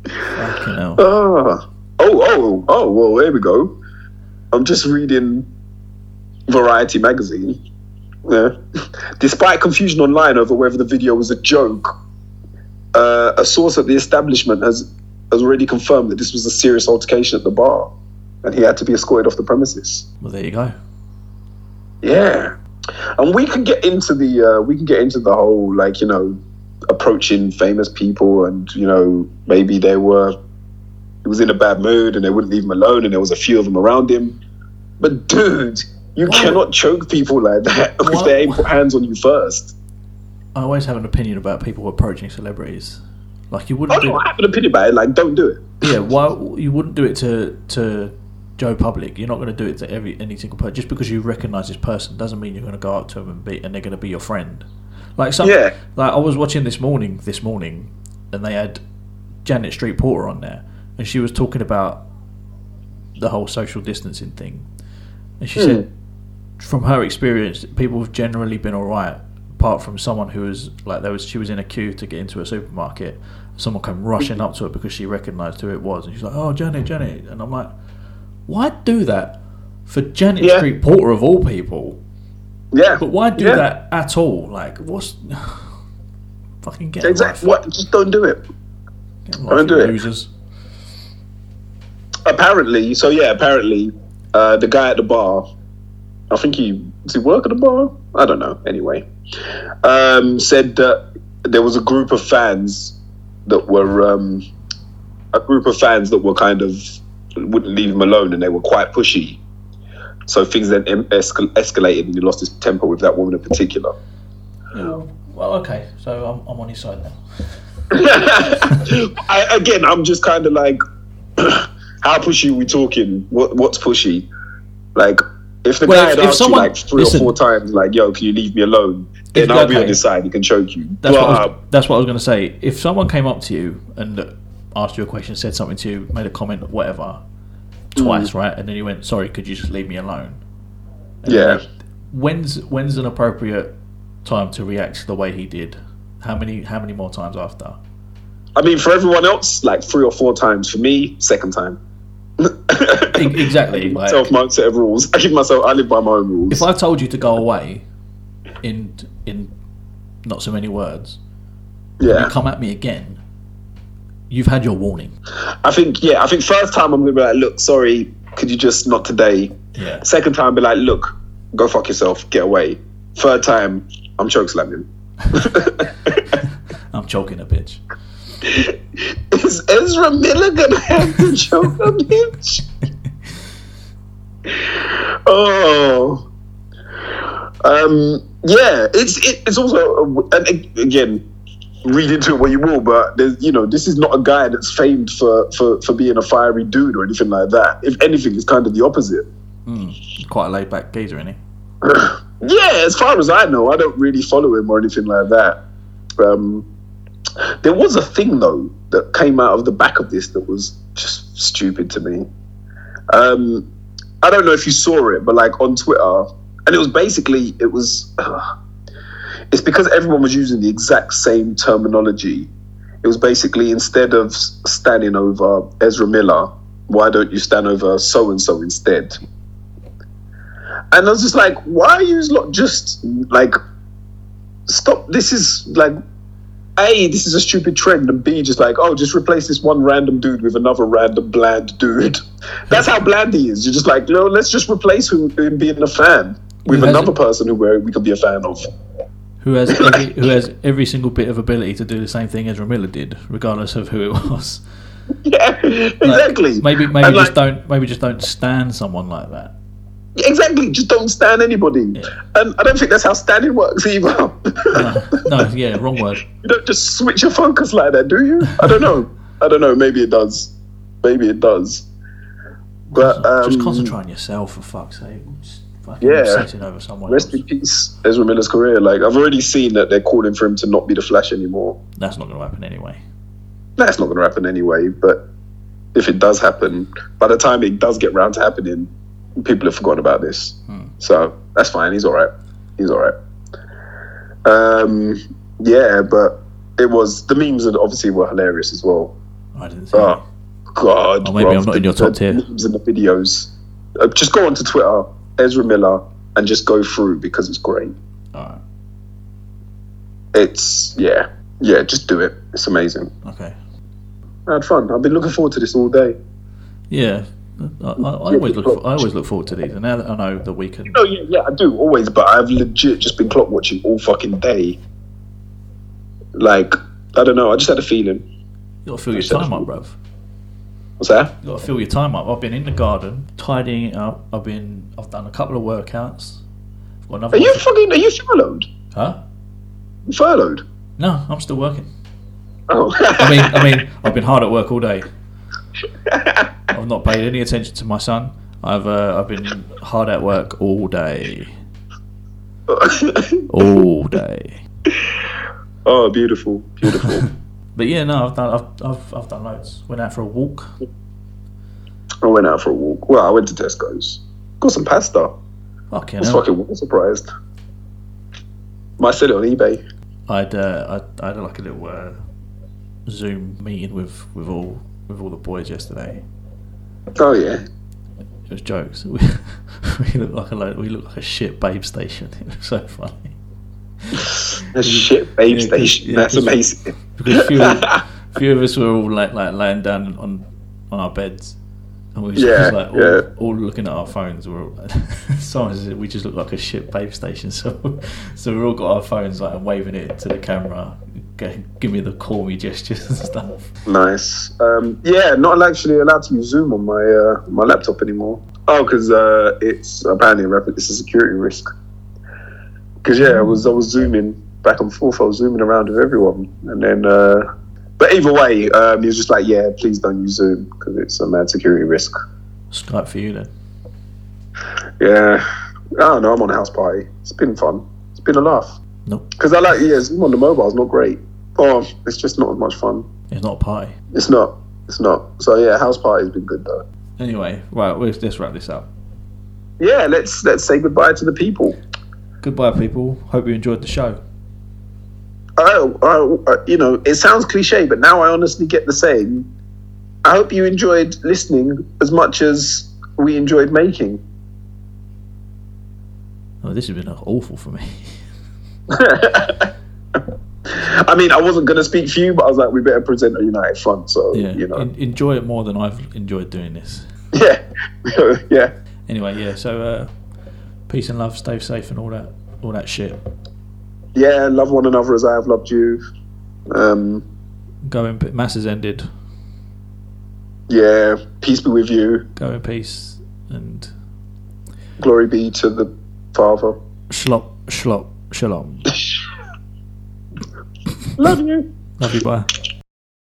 Fucking hell. ah. oh, oh, oh. Well, there we go. I'm just reading Variety magazine. Yeah. Despite confusion online over whether the video was a joke, uh, a source at the establishment has has already confirmed that this was a serious altercation at the bar, and he had to be escorted off the premises. Well, there you go. Yeah, and we can get into the uh, we can get into the whole like you know approaching famous people and you know maybe they were he was in a bad mood and they wouldn't leave him alone and there was a few of them around him. But dude, you Why- cannot choke people like that if Why- they ain't put hands on you first. I always have an opinion about people approaching celebrities. Like you Oh wouldn't do I have an opinion about it. Like, don't do it. yeah, why you wouldn't do it to to Joe Public? You're not going to do it to every any single person. Just because you recognise this person doesn't mean you're going to go up to them and be and they're going to be your friend. Like some, Yeah. like I was watching this morning, this morning, and they had Janet Street Porter on there, and she was talking about the whole social distancing thing, and she hmm. said from her experience, people have generally been all right, apart from someone who was like there was she was in a queue to get into a supermarket. Someone came rushing up to her because she recognised who it was, and she's like, "Oh, Janet, Janet," and I'm like, "Why do that for Janet Yeah. Street Porter of all people? Yeah, But why do Yeah. that at all? Like, what's fucking get Exactly. What? Just don't do it. Get a life, Don't do you it. Apparently, so yeah, apparently, uh, the guy at the bar, I think he does he work at the bar? I don't know. Anyway, um, said that there was a group of fans that were um, a group of fans that were kind of wouldn't leave him alone, and they were quite pushy So things then escal- escalated, and he lost his temper with that woman in particular. Well, okay, so I'm, I'm on his side now. I, again, I'm just kind of like, how pushy are we talking? What what's pushy? Like, if the Well, guy if- asked someone- you like three listen. or four times, like, "Yo, can you leave me alone?" Then I'll be okay. on his side. He can choke you. That's what, I was, um, that's what I was going to say. If someone came up to you and asked you a question, said something to you, made a comment, whatever, twice, mm. right, and then you went, "Sorry, could you just leave me alone?" And Yeah. then- When's when's an appropriate time to react to the way he did? How many how many more times after? I mean, for everyone else, like three or four times. For me, second time. Exactly, I like- my own set of rules. I give myself. I live by my own rules. If I told you to go away, in in not so many words, yeah, you come at me again, you've had your warning. I think. Yeah, I think first time I'm gonna be like, "Look, sorry, could you just not today?" Yeah. Second time, be like, "Look, go fuck yourself, get away." Third time, I'm choke slamming. I'm choking a bitch. Is Ezra Miller gonna have to choke a bitch? oh, um, yeah. It's it, it's also and again, read into it what you will, but there's you know this is not a guy that's famed for for for being a fiery dude or anything like that. If anything, it's kind of the opposite. Quite a laid back geezer, isn't he? Yeah, as far as I know, I don't really follow him or anything like that. Um, there was a thing though that came out of the back of this that was just stupid to me. Um, I don't know if you saw it, but like on Twitter, and it was basically it was. it's because everyone was using the exact same terminology. It was basically instead of standing over Ezra Miller, why don't you stand over so and so instead? And I was just like, why are you lot just like, stop? This is like, A, this is a stupid trend, and B, just like, oh, just replace this one random dude with another random bland dude. That's how bland he is. You're just like, no, let's just replace him, him being a fan with Who another person who we we could be a fan of. Who has every, who has every single bit of ability to do the same thing Ezra Miller did, regardless of who it was. Yeah, Like, exactly. Maybe maybe And, just like, don't maybe just don't stand someone like that. Exactly, just don't stand anybody. And I don't think that's how standing works either. No, no, yeah, wrong word. You don't just switch your focus like that, do you? I don't know. I don't know. Maybe it does. Maybe it does. But um, just concentrate on yourself for fuck's sake. Just fucking Yeah. obsessing over someone Rest else. in peace, Ezra Miller's career. Like I've already seen that they're calling for him to not be the Flash anymore. That's not going to happen anyway. That's not going to happen anyway. But if it does happen, by the time it does get round to happening, people have forgotten about this. So that's fine. He's all right. He's all right. Um, yeah, but it was the memes that obviously were hilarious as well. I didn't see Oh God! Oh, maybe bruv, I'm not in your top the tier. Memes and the videos. Uh, just go onto Twitter, Ezra Miller, and just go through because it's great. it. Alright, It's yeah, yeah. Just do it. It's amazing. okay. I had fun. I've been looking forward to this all day. Yeah. I, I, I always look. For, I always look forward to these, and now that I know that we can. Oh yeah, yeah. I do always, but I've legit just been clock watching all fucking day. Like I don't know. I just had a feeling. You got to fill your time up, bruv. What's that? You got to fill your time up. I've been in the garden tidying it up. I've been. I've done a couple of workouts. I've got another. Are you fucking? Are you furloughed? Huh? You furloughed? No, I'm still working. Oh. I mean, I mean, I've been hard at work all day. I've not paid any attention to my son. I've uh, I've been hard at work all day, all day. oh, beautiful, beautiful. But yeah, no, I've done I've, I've, I've done loads. Went out for a walk. I went out for a walk. Well, I went to Tesco's. Got some pasta. Fucking I was hell. fucking surprised. Might sell it on eBay. I'd uh, I'd, I had like a little uh, Zoom meeting with, with all with all the boys yesterday. Oh yeah. It was jokes. We, we look like a lo- we look like a shit babe station. It was so funny. A shit babe Yeah, station. yeah, That's amazing. because a few, few of us were all like like laying down on on our beds, and we were just like all, yeah. all looking at our phones. We We're all, someone said we just look like a shit babe station. So so we all got our phones like waving it to the camera, give me the call me gestures and stuff. Nice. Um, yeah, not actually allowed to use Zoom on my uh, my laptop anymore. Oh, because uh, it's apparently a it's a security risk. Because yeah, I was I was zooming back and forth. I was zooming around with everyone, and then. Uh, but either way, um, he was just like, "Yeah, please don't use Zoom because it's a mad security risk." Skype for you then. Yeah, I don't know. I'm on a house party. It's been fun. It's been a laugh. Nope. Because I like yeah, Zoom on the mobile is not great. Oh, it's just not as much fun. It's not a party. It's not. It's not. So yeah, house party's been good though. Anyway, right, let's, let's wrap this up. Yeah, let's let's say goodbye to the people. Goodbye, people. Hope you enjoyed the show. Oh, oh, you know, it sounds cliche, but now I honestly get the same. I hope you enjoyed listening as much as we enjoyed making. Oh, this has been awful for me. I mean, I wasn't going to speak for you, but I was like, we better present a united front. So, Yeah, you know, en- enjoy it more than I've enjoyed doing this. yeah, yeah, Anyway, yeah. So, uh, peace and love. Stay safe and all that, all that shit. yeah. Love one another as I have loved you. Um, Go in. Mass has ended. yeah, peace be with you. Go in peace and Glory be to the Father. shlop, shlop, shalom. Love you. Love you. Bye.